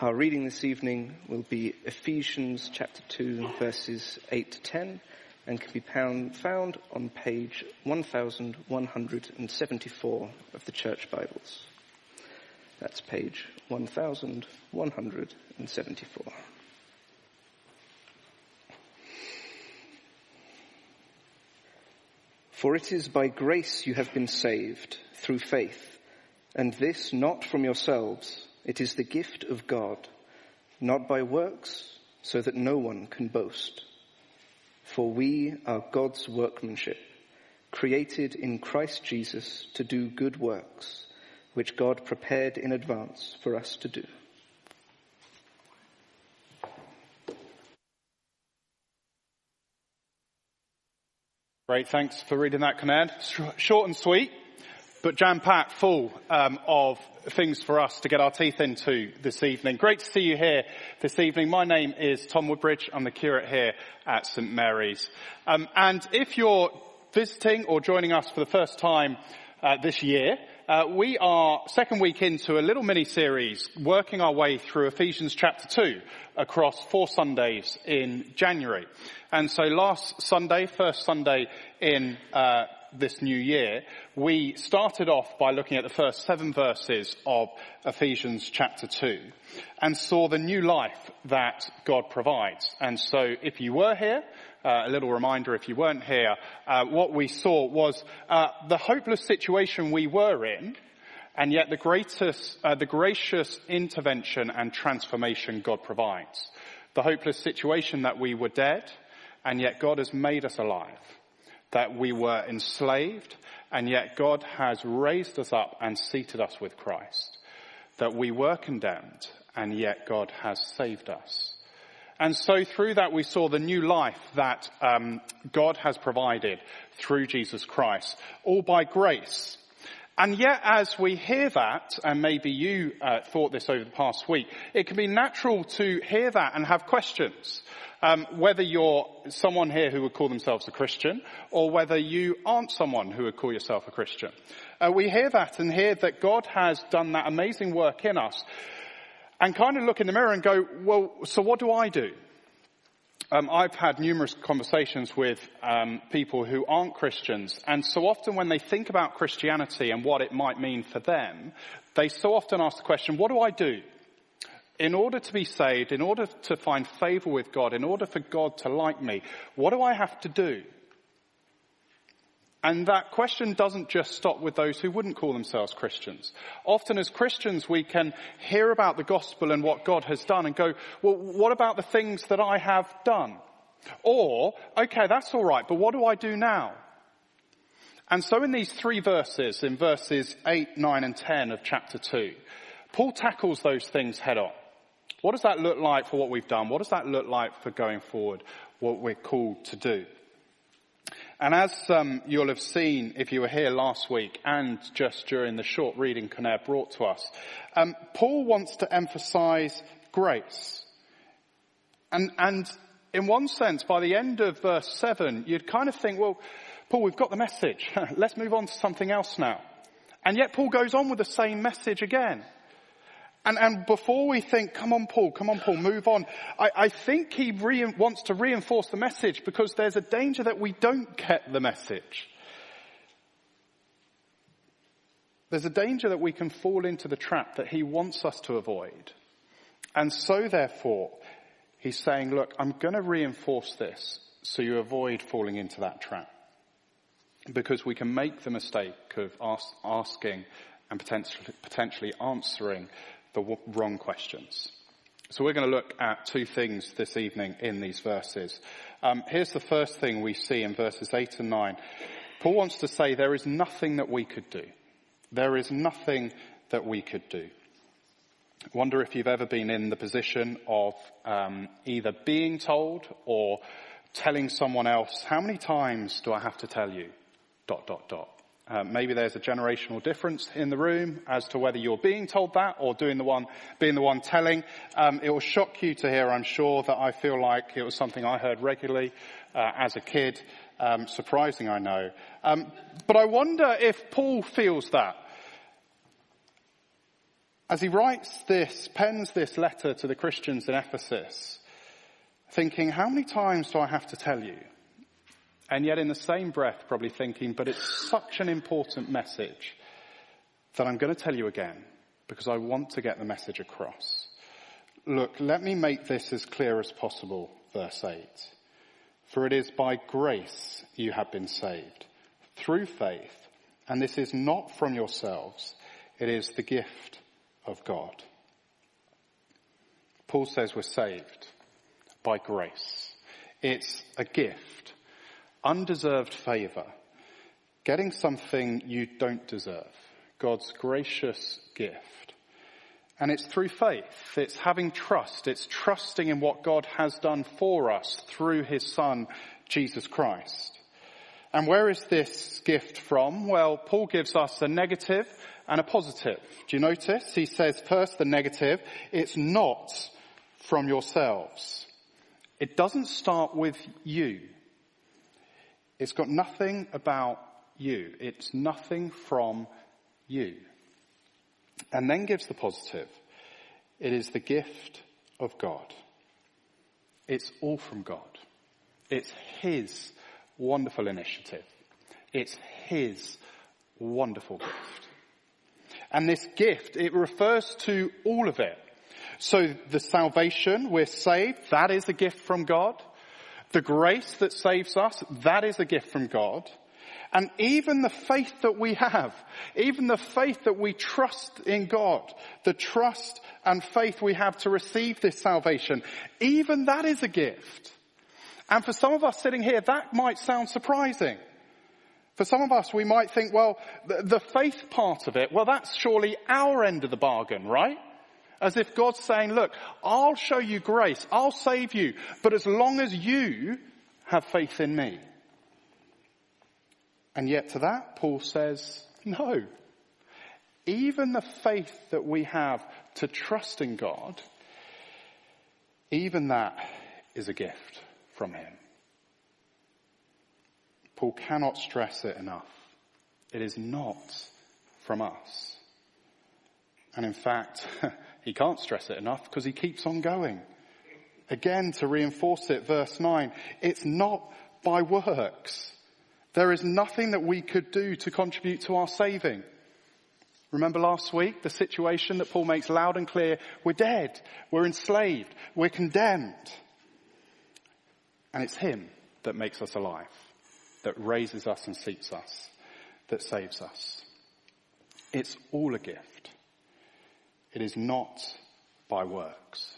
Our reading this evening will be Ephesians chapter 2, verses 8 to 10, and can be found on page 1174 of the Church Bibles. That's page 1174. For it is by grace you have been saved through faith, and this not from yourselves. It is the gift of God, not by works, so that no one can boast. For we are God's workmanship, created in Christ Jesus to do good works, which God prepared in advance for us to do. Great, thanks for reading that, Connor. Short and sweet but jam-packed full um, of things for us to get our teeth into this evening. Great to see you here this evening. My name is Tom Woodbridge. I'm the curate here at St Mary's. Um, and if you're visiting or joining us for the first time uh, this year, uh, we are second week into a little mini series working our way through Ephesians chapter 2 across four Sundays in January. And so last Sunday, first Sunday in uh, this new year, we started off by looking at the first seven verses of Ephesians chapter 2 and saw the new life that God provides. And so if you were here, uh, a little reminder if you weren't here, uh, what we saw was uh, the hopeless situation we were in and yet the greatest, uh, the gracious intervention and transformation God provides. The hopeless situation that we were dead and yet God has made us alive that we were enslaved, and yet God has raised us up and seated us with Christ. That we were condemned, and yet God has saved us. And so through that we saw the new life that um, God has provided through Jesus Christ, all by grace. And yet as we hear that, and maybe you uh, thought this over the past week, it can be natural to hear that and have questions. Um, whether you're someone here who would call themselves a Christian, or whether you aren't someone who would call yourself a Christian. Uh, we hear that and hear that God has done that amazing work in us, and kind of look in the mirror and go, well, so what do I do? Um, I've had numerous conversations with um, people who aren't Christians, and so often when they think about Christianity and what it might mean for them, they so often ask the question, what do I do? In order to be saved, in order to find favor with God, in order for God to like me, what do I have to do? And that question doesn't just stop with those who wouldn't call themselves Christians. Often as Christians we can hear about the gospel and what God has done and go, well, what about the things that I have done? Or, okay, that's alright, but what do I do now? And so in these three verses, in verses 8, 9 and 10 of chapter 2, Paul tackles those things head on. What does that look like for what we've done? What does that look like for going forward, what we're called to do? And as um, you'll have seen if you were here last week and just during the short reading Connor brought to us, um, Paul wants to emphasize grace. And, and in one sense, by the end of verse 7, you'd kind of think, well, Paul, we've got the message. Let's move on to something else now. And yet Paul goes on with the same message again. And, and before we think, come on Paul, come on Paul, move on, I, I think he re- wants to reinforce the message because there's a danger that we don't get the message. There's a danger that we can fall into the trap that he wants us to avoid. And so therefore, he's saying, look, I'm going to reinforce this so you avoid falling into that trap. Because we can make the mistake of ask, asking and potentially, potentially answering the wrong questions. So we're going to look at two things this evening in these verses. Um, here's the first thing we see in verses 8 and 9. Paul wants to say there is nothing that we could do. There is nothing that we could do. I wonder if you've ever been in the position of um, either being told or telling someone else, how many times do I have to tell you? Dot, dot, dot. Uh, maybe there's a generational difference in the room as to whether you're being told that or doing the one, being the one telling. Um, it will shock you to hear, I'm sure, that I feel like it was something I heard regularly uh, as a kid. Um, surprising, I know. Um, but I wonder if Paul feels that. as he writes this, pens this letter to the Christians in Ephesus, thinking, how many times do I have to tell you? And yet in the same breath probably thinking, but it's such an important message that I'm going to tell you again because I want to get the message across. Look, let me make this as clear as possible, verse 8. For it is by grace you have been saved, through faith, and this is not from yourselves, it is the gift of God. Paul says we're saved by grace. It's a gift, undeserved favor, getting something you don't deserve, God's gracious gift. And it's through faith. It's having trust. It's trusting in what God has done for us through his son, Jesus Christ. And where is this gift from? Well, Paul gives us a negative and a positive. Do you notice? He says first the negative, it's not from yourselves. It doesn't start with you. It's got nothing about you. It's nothing from you. And then gives the positive. It is the gift of God. It's all from God. It's His wonderful initiative. It's His wonderful gift. And this gift, it refers to all of it. So the salvation, we're saved, that is a gift from God. The grace that saves us, that is a gift from God. And even the faith that we have, even the faith that we trust in God, the trust and faith we have to receive this salvation, even that is a gift. And for some of us sitting here, that might sound surprising. For some of us, we might think, well, the, faith part of it, well, that's surely our end of the bargain, right? As if God's saying, look, I'll show you grace, I'll save you, but as long as you have faith in me. And yet to that, Paul says, no. Even the faith that we have to trust in God, even that is a gift from Him. Paul cannot stress it enough. It is not from us. And in fact, he can't stress it enough because he keeps on going. Again, to reinforce it, verse 9, it's not by works. There is nothing that we could do to contribute to our saving. Remember last week, the situation that Paul makes loud and clear, we're dead, we're enslaved, we're condemned. And it's him that makes us alive that raises us and seats us, that saves us. It's all a gift. It is not by works.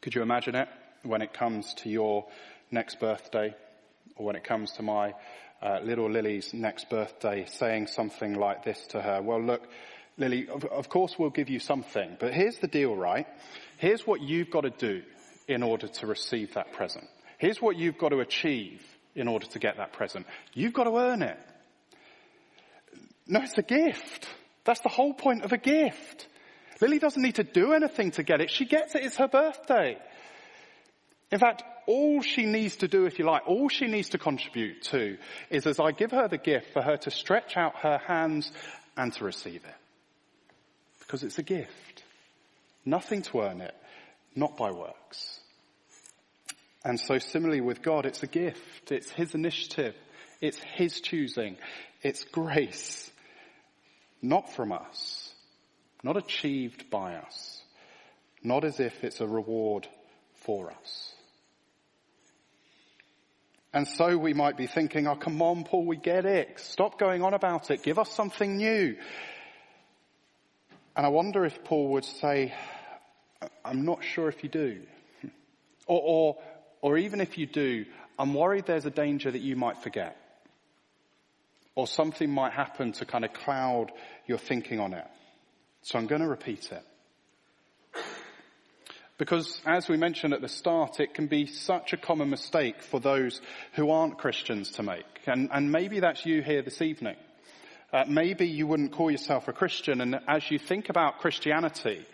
Could you imagine it when it comes to your next birthday or when it comes to my uh, little Lily's next birthday saying something like this to her? Well, look, Lily, of, of course we'll give you something, but here's the deal, right? Here's what you've got to do in order to receive that present. Here's what you've got to achieve in order to get that present. You've got to earn it. No, it's a gift. That's the whole point of a gift. Lily doesn't need to do anything to get it. She gets it. It's her birthday. In fact, all she needs to do, if you like, all she needs to contribute to is as I give her the gift for her to stretch out her hands and to receive it. Because it's a gift. Nothing to earn it, not by works. And so similarly with God, it's a gift. It's His initiative. It's His choosing. It's grace. Not from us. Not achieved by us. Not as if it's a reward for us. And so we might be thinking, oh come on Paul, we get it. Stop going on about it. Give us something new. And I wonder if Paul would say, I'm not sure if you do. Or, or or even if you do, I'm worried there's a danger that you might forget. Or something might happen to kind of cloud your thinking on it. So I'm going to repeat it. Because as we mentioned at the start, it can be such a common mistake for those who aren't Christians to make. And, and maybe that's you here this evening. Uh, maybe you wouldn't call yourself a Christian and as you think about Christianity,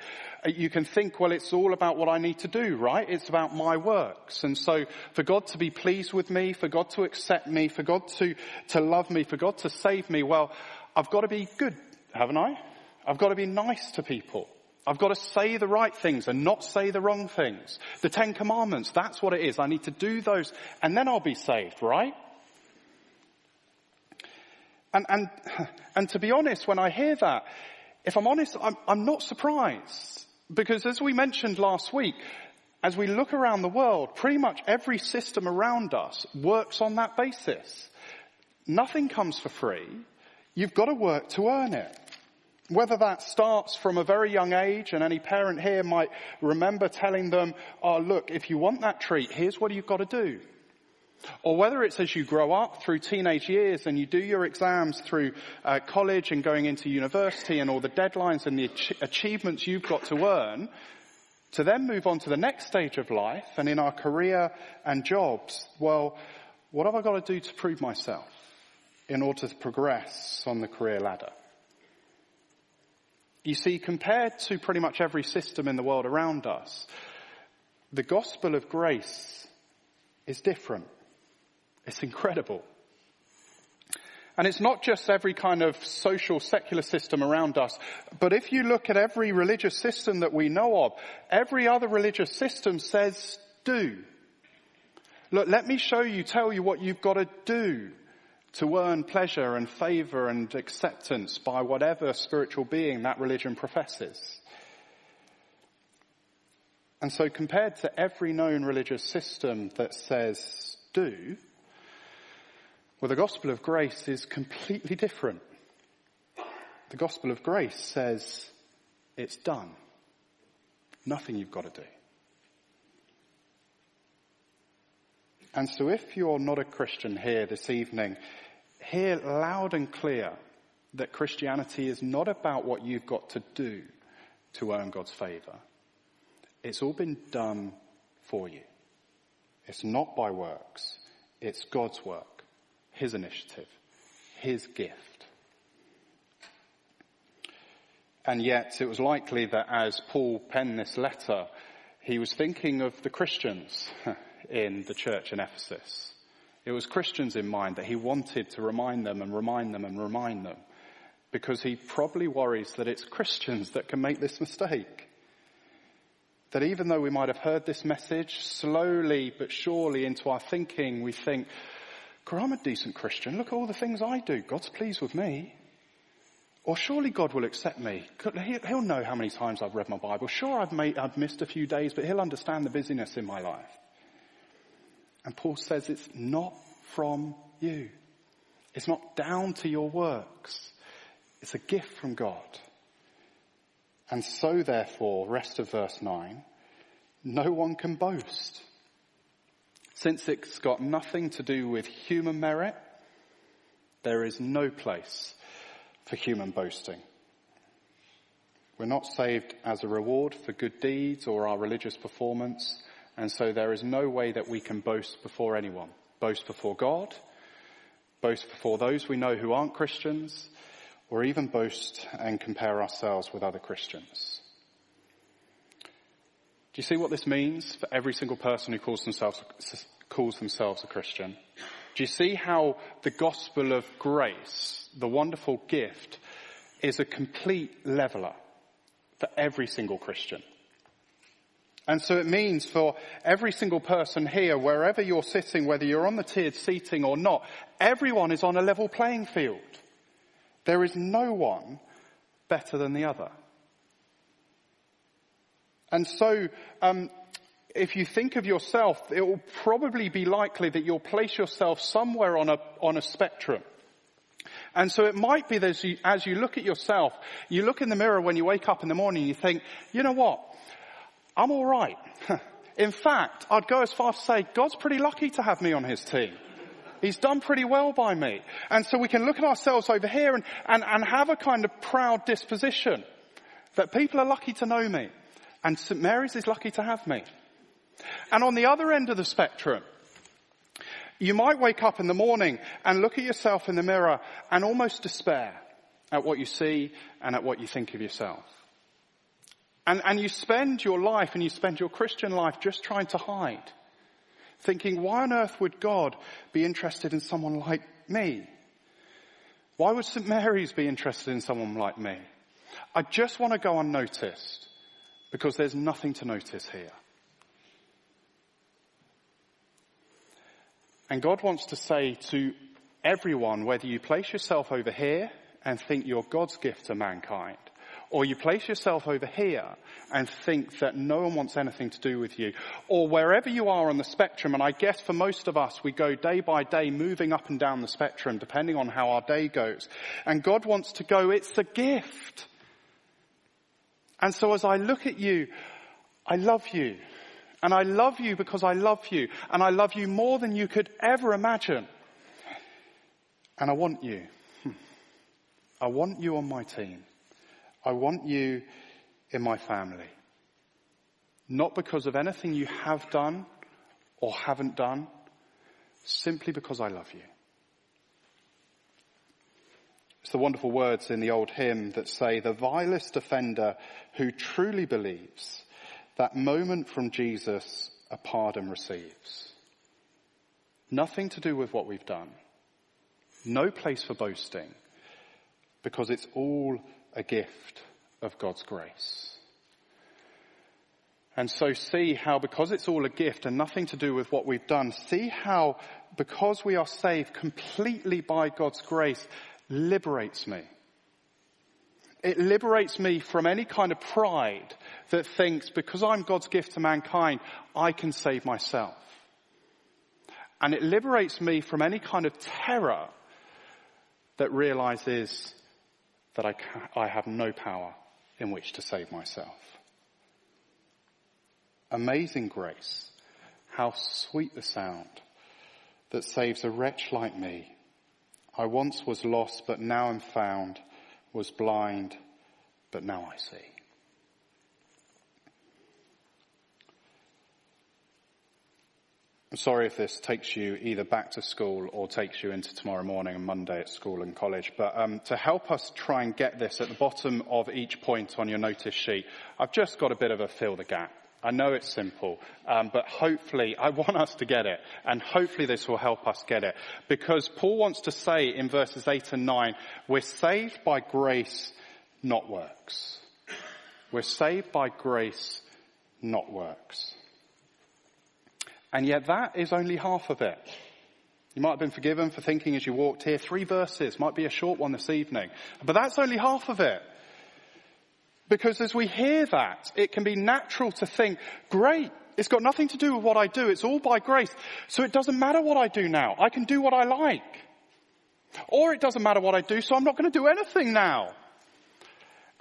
Uh, you can think, well, it's all about what I need to do, right? It's about my works. And so for God to be pleased with me, for God to accept me, for God to, to love me, for God to save me, well, I've got to be good, haven't I? I've got to be nice to people. I've got to say the right things and not say the wrong things. The Ten Commandments, that's what it is. I need to do those and then I'll be saved, right? And, and, and to be honest, when I hear that, if I'm honest, I'm, I'm not surprised. Because as we mentioned last week, as we look around the world, pretty much every system around us works on that basis. Nothing comes for free. You've got to work to earn it. Whether that starts from a very young age and any parent here might remember telling them, oh look, if you want that treat, here's what you've got to do. Or whether it's as you grow up through teenage years and you do your exams through uh, college and going into university and all the deadlines and the ach- achievements you've got to earn, to then move on to the next stage of life and in our career and jobs, well, what have I got to do to prove myself in order to progress on the career ladder? You see, compared to pretty much every system in the world around us, the gospel of grace is different. It's incredible. And it's not just every kind of social secular system around us, but if you look at every religious system that we know of, every other religious system says do. Look, let me show you, tell you what you've got to do to earn pleasure and favor and acceptance by whatever spiritual being that religion professes. And so compared to every known religious system that says do, well, the gospel of grace is completely different. The gospel of grace says it's done. Nothing you've got to do. And so if you're not a Christian here this evening, hear loud and clear that Christianity is not about what you've got to do to earn God's favor. It's all been done for you. It's not by works. It's God's work, His initiative, His gift. And yet it was likely that as Paul penned this letter, he was thinking of the Christians in the church in Ephesus. It was Christians in mind that he wanted to remind them and remind them and remind them because he probably worries that it's Christians that can make this mistake. That even though we might have heard this message slowly but surely into our thinking, we think, I'm a decent Christian. Look at all the things I do. God's pleased with me. Or surely God will accept me. He'll know how many times I've read my Bible. Sure, I've, made, I've missed a few days, but he'll understand the busyness in my life. And Paul says it's not from you. It's not down to your works. It's a gift from God. And so therefore, rest of verse 9, no one can boast. Since it's got nothing to do with human merit, there is no place for human boasting. We're not saved as a reward for good deeds or our religious performance. And so there is no way that we can boast before anyone. Boast before God, boast before those we know who aren't Christians, or even boast and compare ourselves with other Christians. Do you see what this means for every single person who calls themselves, calls themselves a Christian? Do you see how the gospel of grace, the wonderful gift, is a complete leveler for every single Christian? And so it means for every single person here, wherever you're sitting, whether you're on the tiered seating or not, everyone is on a level playing field. There is no one better than the other. And so, um, if you think of yourself, it will probably be likely that you'll place yourself somewhere on a, on a spectrum. And so it might be that as you, as you look at yourself, you look in the mirror when you wake up in the morning, you think, you know what? I'm alright. In fact, I'd go as far as to say, God's pretty lucky to have me on his team. He's done pretty well by me. And so we can look at ourselves over here and, and, and have a kind of proud disposition that people are lucky to know me. And St. Mary's is lucky to have me. And on the other end of the spectrum, you might wake up in the morning and look at yourself in the mirror and almost despair at what you see and at what you think of yourself. And, and you spend your life and you spend your Christian life just trying to hide. Thinking, why on earth would God be interested in someone like me? Why would St. Mary's be interested in someone like me? I just want to go unnoticed because there's nothing to notice here. And God wants to say to everyone, whether you place yourself over here and think you're God's gift to mankind, or you place yourself over here and think that no one wants anything to do with you, or wherever you are on the spectrum, and I guess for most of us, we go day by day moving up and down the spectrum depending on how our day goes. And God wants to go, it's a gift. And so as I look at you, I love you. And I love you because I love you. And I love you more than you could ever imagine. And I want you. Hmm. I want you on my team. I want you in my family. Not because of anything you have done or haven't done, simply because I love you. It's the wonderful words in the old hymn that say, the vilest offender who truly believes that moment from Jesus a pardon receives. Nothing to do with what we've done. No place for boasting because it's all a gift of God's grace. And so see how because it's all a gift and nothing to do with what we've done, see how because we are saved completely by God's grace, liberates me. It liberates me from any kind of pride that thinks because I'm God's gift to mankind, I can save myself. And it liberates me from any kind of terror that realizes that I, can, I have no power in which to save myself. Amazing grace. How sweet the sound that saves a wretch like me I once was lost, but now am found, was blind, but now I see. I'm sorry if this takes you either back to school or takes you into tomorrow morning and Monday at school and college, but um, to help us try and get this at the bottom of each point on your notice sheet, I've just got a bit of a fill the gap. I know it's simple, um, but hopefully I want us to get it, and hopefully this will help us get it. Because Paul wants to say in verses 8 and 9, we're saved by grace, not works. We're saved by grace, not works. And yet that is only half of it. You might have been forgiven for thinking as you walked here, three verses, might be a short one this evening. But that's only half of it. Because as we hear that, it can be natural to think, great, it's got nothing to do with what I do, it's all by grace. So it doesn't matter what I do now, I can do what I like. Or it doesn't matter what I do, so I'm not going to do anything now.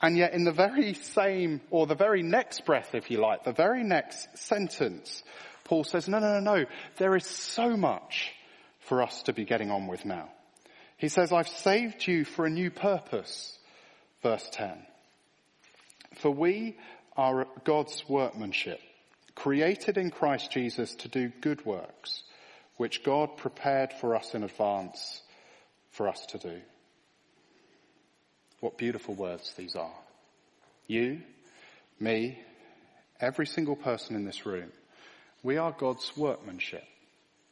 And yet in the very same, or the very next breath, if you like, the very next sentence, Paul says, no, no, no, no, there is so much for us to be getting on with now. He says, I've saved you for a new purpose. Verse 10. For we are God's workmanship, created in Christ Jesus to do good works, which God prepared for us in advance for us to do. What beautiful words these are. You, me, every single person in this room, we are God's workmanship.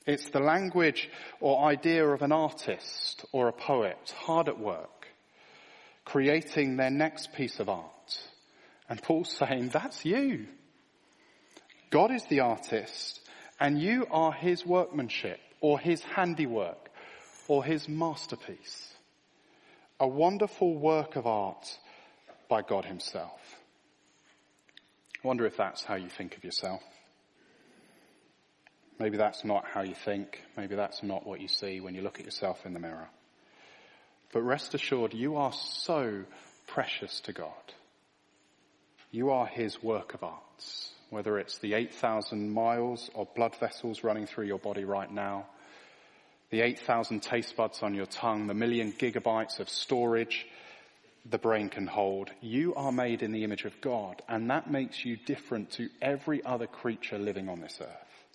It's the language or idea of an artist or a poet hard at work, creating their next piece of art and Paul's saying, that's you. God is the artist and you are his workmanship or his handiwork or his masterpiece. A wonderful work of art by God himself. I wonder if that's how you think of yourself. Maybe that's not how you think. Maybe that's not what you see when you look at yourself in the mirror. But rest assured, you are so precious to God. You are his work of arts, whether it's the 8,000 miles of blood vessels running through your body right now, the 8,000 taste buds on your tongue, the million gigabytes of storage the brain can hold. You are made in the image of God, and that makes you different to every other creature living on this earth.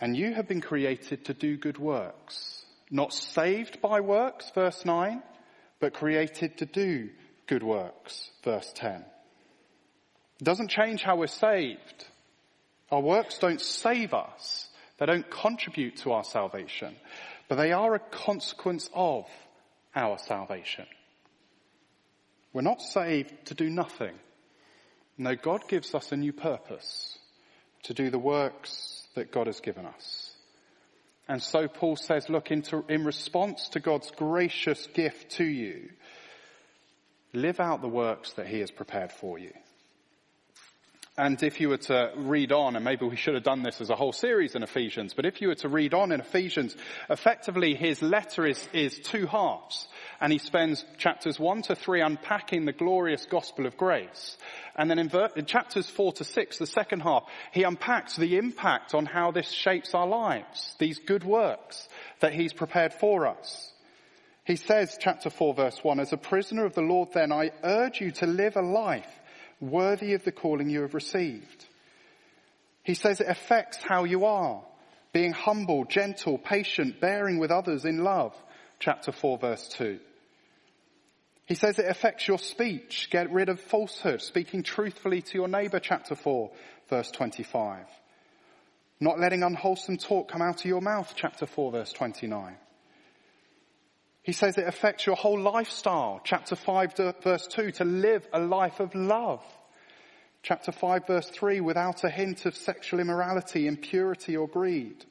And you have been created to do good works, not saved by works, verse 9, but created to do good works, verse 10. It doesn't change how we're saved. Our works don't save us. They don't contribute to our salvation, but they are a consequence of our salvation. We're not saved to do nothing. No, God gives us a new purpose to do the works that God has given us. And so Paul says, look, into, in response to God's gracious gift to you, live out the works that he has prepared for you. And if you were to read on, and maybe we should have done this as a whole series in Ephesians, but if you were to read on in Ephesians, effectively his letter is, is two halves. And he spends chapters one to three unpacking the glorious gospel of grace. And then in, ver- in chapters four to six, the second half, he unpacks the impact on how this shapes our lives, these good works that he's prepared for us. He says, chapter 4 verse 1, as a prisoner of the Lord then, I urge you to live a life worthy of the calling you have received. He says it affects how you are, being humble, gentle, patient, bearing with others in love. Chapter 4 verse 2. He says it affects your speech. Get rid of falsehood, speaking truthfully to your neighbor. Chapter 4 verse 25. Not letting unwholesome talk come out of your mouth. Chapter 4 verse 29. He says it affects your whole lifestyle. Chapter 5 verse 2, to live a life of love. Chapter 5 verse 3, without a hint of sexual immorality, impurity or greed.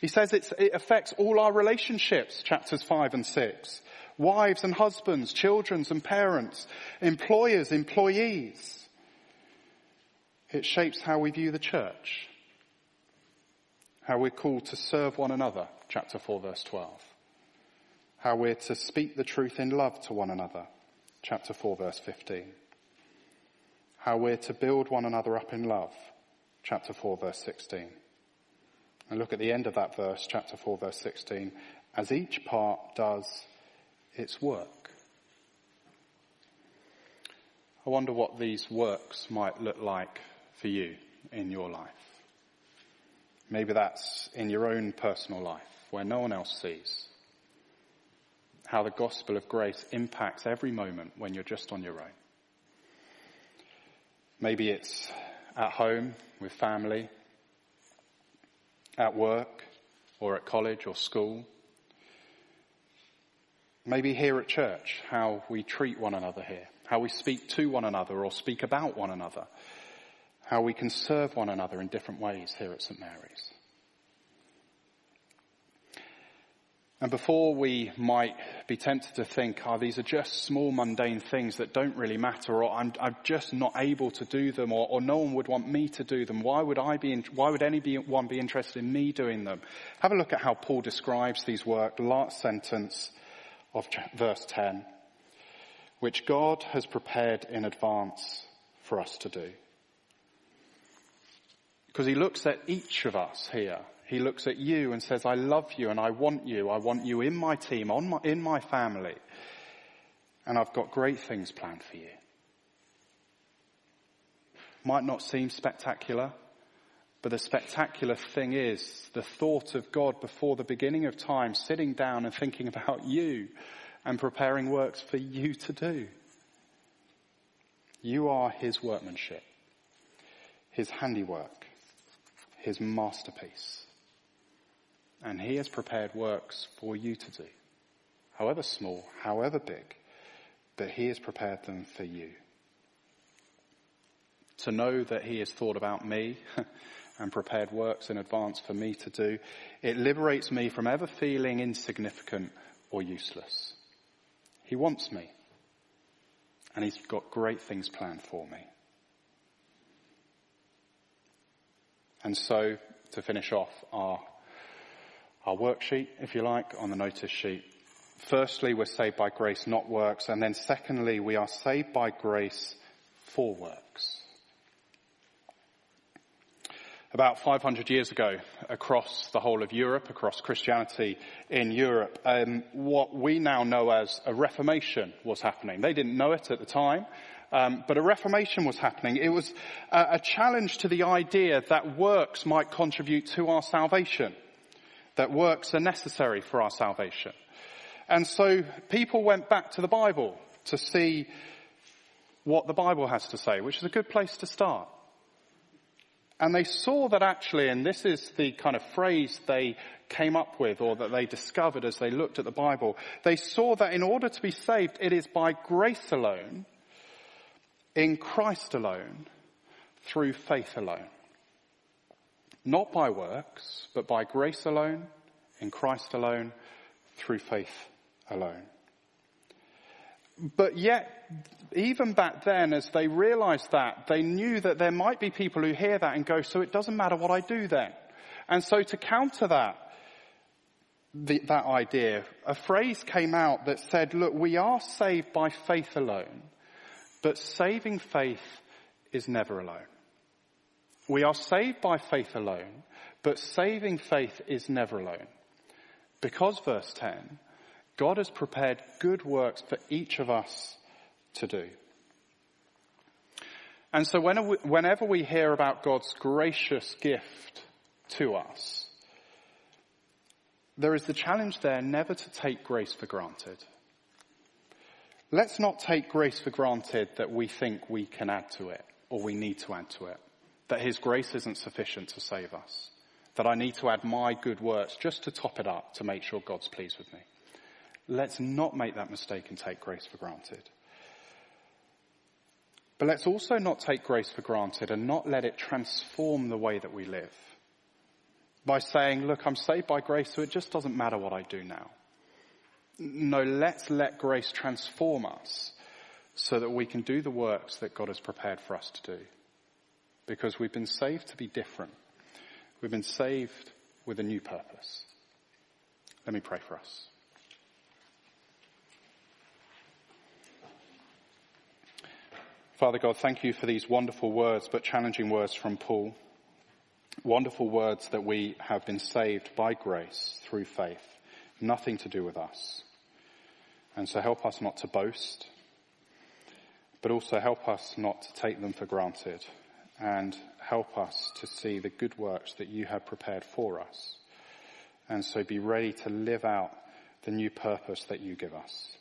He says it affects all our relationships, chapters 5 and 6. Wives and husbands, children and parents, employers, employees. It shapes how we view the church. How we're called to serve one another, chapter 4 verse 12 how we're to speak the truth in love to one another. Chapter 4 verse 15. How we're to build one another up in love. Chapter 4 verse 16. And look at the end of that verse, chapter 4 verse 16, as each part does its work. I wonder what these works might look like for you in your life. Maybe that's in your own personal life where no one else sees how the gospel of grace impacts every moment when you're just on your own. Maybe it's at home with family, at work, or at college or school. Maybe here at church, how we treat one another here, how we speak to one another or speak about one another, how we can serve one another in different ways here at St. Mary's. And before we might be tempted to think, oh, these are just small mundane things that don't really matter, or I'm, I'm just not able to do them, or, or, no one would want me to do them. Why would I be, in, why would anyone be interested in me doing them? Have a look at how Paul describes these work, last sentence of verse 10, which God has prepared in advance for us to do. Because he looks at each of us here he looks at you and says, I love you and I want you. I want you in my team, on my, in my family. And I've got great things planned for you. Might not seem spectacular, but the spectacular thing is the thought of God before the beginning of time sitting down and thinking about you and preparing works for you to do. You are his workmanship, his handiwork, his masterpiece. And he has prepared works for you to do. However small, however big, but he has prepared them for you. To know that he has thought about me and prepared works in advance for me to do, it liberates me from ever feeling insignificant or useless. He wants me. And he's got great things planned for me. And so, to finish off our our worksheet, if you like, on the notice sheet. Firstly, we're saved by grace, not works. And then secondly, we are saved by grace for works. About 500 years ago, across the whole of Europe, across Christianity in Europe, um, what we now know as a Reformation was happening. They didn't know it at the time, um, but a Reformation was happening. It was a, a challenge to the idea that works might contribute to our salvation that works are necessary for our salvation. And so people went back to the Bible to see what the Bible has to say, which is a good place to start. And they saw that actually, and this is the kind of phrase they came up with or that they discovered as they looked at the Bible, they saw that in order to be saved, it is by grace alone, in Christ alone, through faith alone. Not by works, but by grace alone, in Christ alone, through faith alone. But yet, even back then, as they realized that, they knew that there might be people who hear that and go, so it doesn't matter what I do then. And so to counter that, the, that idea, a phrase came out that said, look, we are saved by faith alone, but saving faith is never alone. We are saved by faith alone, but saving faith is never alone. Because verse 10, God has prepared good works for each of us to do. And so whenever we hear about God's gracious gift to us, there is the challenge there never to take grace for granted. Let's not take grace for granted that we think we can add to it or we need to add to it. That His grace isn't sufficient to save us. That I need to add my good works just to top it up to make sure God's pleased with me. Let's not make that mistake and take grace for granted. But let's also not take grace for granted and not let it transform the way that we live. By saying, look, I'm saved by grace, so it just doesn't matter what I do now. No, let's let grace transform us so that we can do the works that God has prepared for us to do. Because we've been saved to be different. We've been saved with a new purpose. Let me pray for us. Father God, thank you for these wonderful words, but challenging words from Paul. Wonderful words that we have been saved by grace through faith, nothing to do with us. And so help us not to boast, but also help us not to take them for granted and help us to see the good works that you have prepared for us. And so be ready to live out the new purpose that you give us.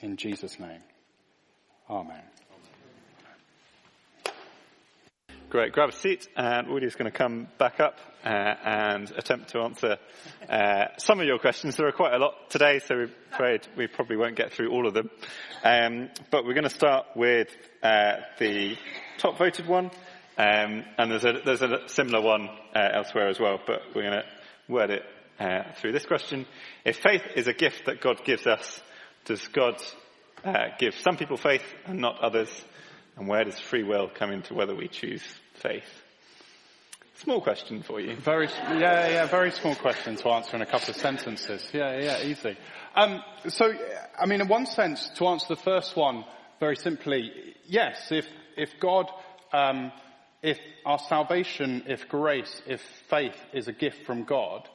In Jesus' name. Amen. Great. Grab a seat, and Woody is going to come back up uh, and attempt to answer uh, some of your questions. There are quite a lot today, so we're afraid we probably won't get through all of them. Um, but we're going to start with uh, the top voted one, um, and there's a, there's a similar one uh, elsewhere as well. But we're going to word it uh, through this question: If faith is a gift that God gives us, does God uh, give some people faith and not others? And where does free will come into whether we choose faith? Small question for you. Very, yeah, yeah, very small question to answer in a couple of sentences. Yeah, yeah, easy. Um, so, I mean, in one sense, to answer the first one, very simply, yes, if, if God, um, if our salvation, if grace, if faith is a gift from God,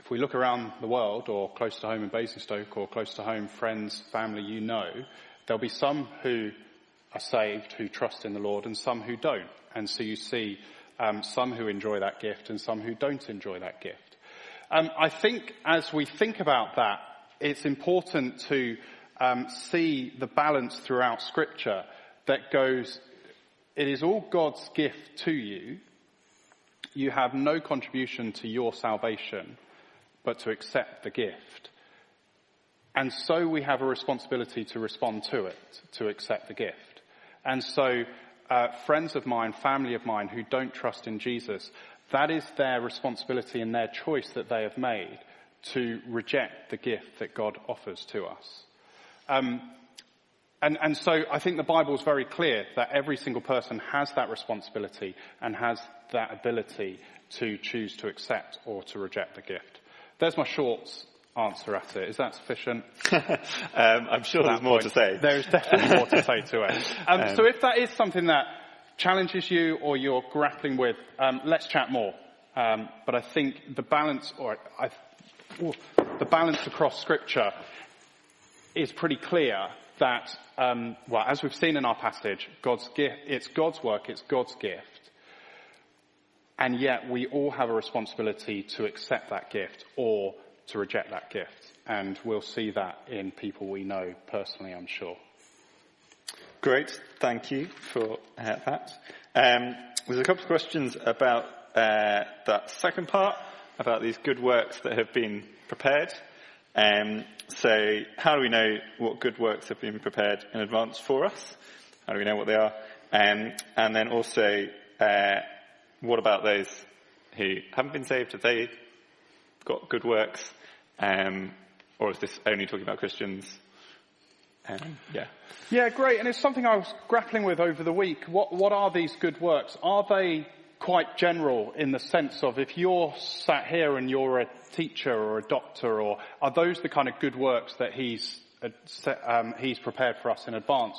if we look around the world or close to home in Basingstoke or close to home, friends, family you know, there'll be some who are saved who trust in the Lord and some who don't. And so you see um, some who enjoy that gift and some who don't enjoy that gift. Um, I think as we think about that, it's important to um, see the balance throughout Scripture that goes, it is all God's gift to you. You have no contribution to your salvation, but to accept the gift. And so we have a responsibility to respond to it, to accept the gift. And so, uh, friends of mine, family of mine who don't trust in Jesus, that is their responsibility and their choice that they have made to reject the gift that God offers to us. Um, and, and so I think the Bible is very clear that every single person has that responsibility and has that ability to choose to accept or to reject the gift. There's my shorts answer at it. Is that sufficient? um, I'm sure there's more point? to say. There is definitely more to say to it. Um, um, so if that is something that challenges you or you're grappling with, um, let's chat more. Um, but I think the balance, or I, oh, the balance across Scripture is pretty clear that, um, well, as we've seen in our passage, God's gift, it's God's work, it's God's gift. And yet we all have a responsibility to accept that gift or to reject that gift. And we'll see that in people we know personally, I'm sure. Great. Thank you for uh, that. Um, there's a couple of questions about uh, that second part, about these good works that have been prepared. Um, so, how do we know what good works have been prepared in advance for us? How do we know what they are? Um, and then also, uh, what about those who haven't been saved? Have they got good works? Um, or is this only talking about Christians? Um, yeah. Yeah, great. And it's something I was grappling with over the week. What, what are these good works? Are they quite general in the sense of if you're sat here and you're a teacher or a doctor or are those the kind of good works that he's, uh, um, he's prepared for us in advance?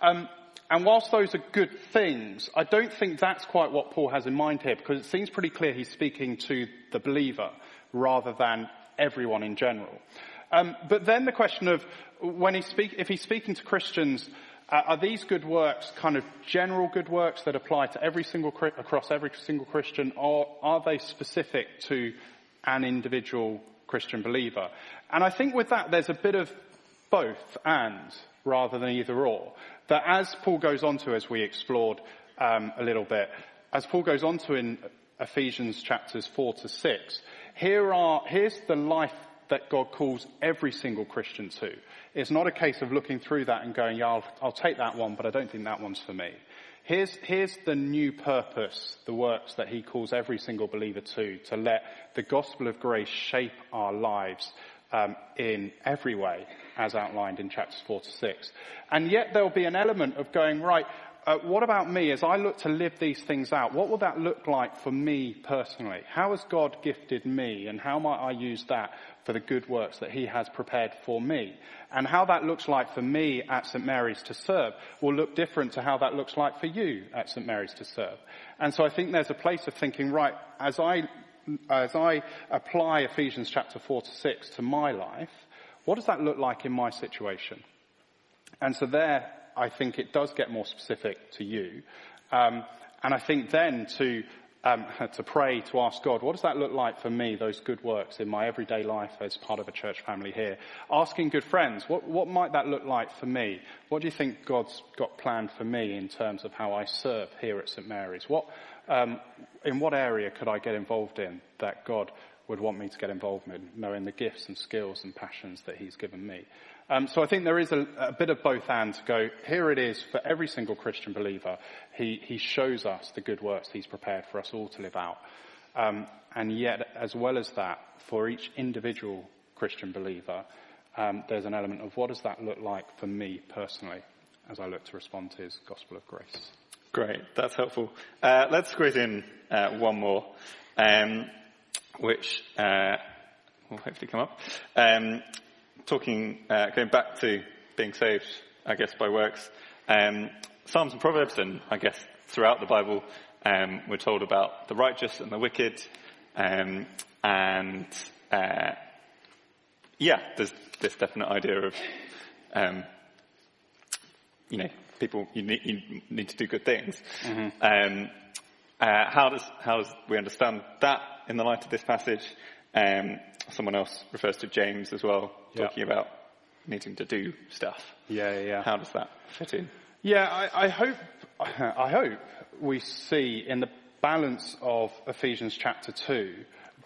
Um, and whilst those are good things, I don't think that's quite what Paul has in mind here because it seems pretty clear he's speaking to the believer rather than everyone in general. Um, but then the question of when he speak, if he's speaking to Christians, uh, are these good works kind of general good works that apply to every single across every single Christian, or are they specific to an individual Christian believer? And I think with that, there's a bit of both and rather than either or. That as Paul goes on to, as we explored um, a little bit, as Paul goes on to in Ephesians chapters four to six, here are here's the life that God calls every single Christian to. It's not a case of looking through that and going, yeah, I'll, I'll take that one, but I don't think that one's for me. Here's, here's the new purpose, the works that he calls every single believer to, to let the gospel of grace shape our lives um, in every way, as outlined in chapters 4 to 6. And yet there'll be an element of going, right, uh, what about me as I look to live these things out? What will that look like for me personally? How has God gifted me and how might I use that for the good works that he has prepared for me? And how that looks like for me at St. Mary's to serve will look different to how that looks like for you at St. Mary's to serve. And so I think there's a place of thinking, right, as I, as I apply Ephesians chapter 4 to 6 to my life, what does that look like in my situation? And so there, I think it does get more specific to you. Um, and I think then to um, to pray, to ask God, what does that look like for me, those good works in my everyday life as part of a church family here? Asking good friends, what, what might that look like for me? What do you think God's got planned for me in terms of how I serve here at St. Mary's? What, um, in what area could I get involved in that God would want me to get involved in, knowing the gifts and skills and passions that He's given me? Um, so I think there is a, a, bit of both and to go, here it is for every single Christian believer. He, he shows us the good works he's prepared for us all to live out. Um, and yet, as well as that, for each individual Christian believer, um, there's an element of what does that look like for me personally as I look to respond to his gospel of grace. Great, that's helpful. Uh, let's squeeze in uh, one more, um, which uh, will hopefully come up. Um, talking, uh, going back to being saved, I guess, by works, um, Psalms and Proverbs, and I guess throughout the Bible, um, we're told about the righteous and the wicked, um, and uh, yeah, there's this definite idea of, um, you know, people you need, you need, to do good things. Mm-hmm. Um, uh, how does how does we understand that in the light of this passage? Um, someone else refers to James as well, talking about needing to do stuff. Yeah, yeah. How does that fit in? Yeah, I, I hope I hope we see in the balance of Ephesians chapter two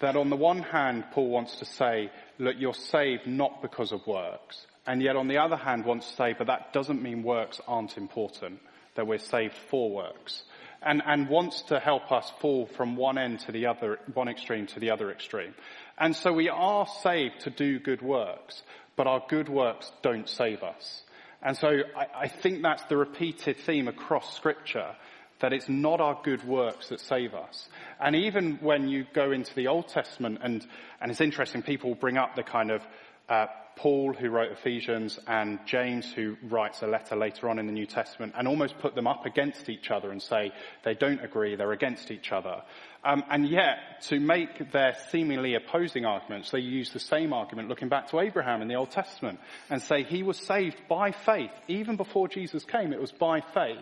that on the one hand Paul wants to say, look, you're saved not because of works, and yet on the other hand wants to say, but that doesn't mean works aren't important, that we're saved for works. And, and wants to help us fall from one end to the other, one extreme to the other extreme. And so we are saved to do good works, but our good works don't save us. And so I, I think that's the repeated theme across scripture, that it's not our good works that save us. And even when you go into the Old Testament, and, and it's interesting, people bring up the kind of uh, Paul, who wrote Ephesians, and James, who writes a letter later on in the New Testament, and almost put them up against each other and say they don't agree, they're against each other. Um, and yet, to make their seemingly opposing arguments, they use the same argument looking back to Abraham in the Old Testament and say he was saved by faith. Even before Jesus came, it was by faith.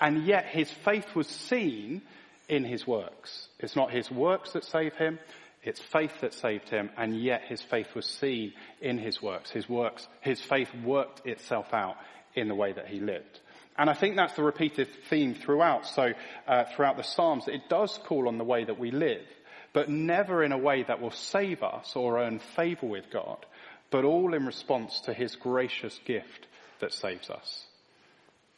And yet his faith was seen in his works. It's not his works that save him, it's faith that saved him, and yet his faith was seen in his works. His works, his faith worked itself out in the way that he lived. And I think that's the repeated theme throughout. So uh, throughout the Psalms, it does call on the way that we live, but never in a way that will save us or earn favour with God, but all in response to His gracious gift that saves us.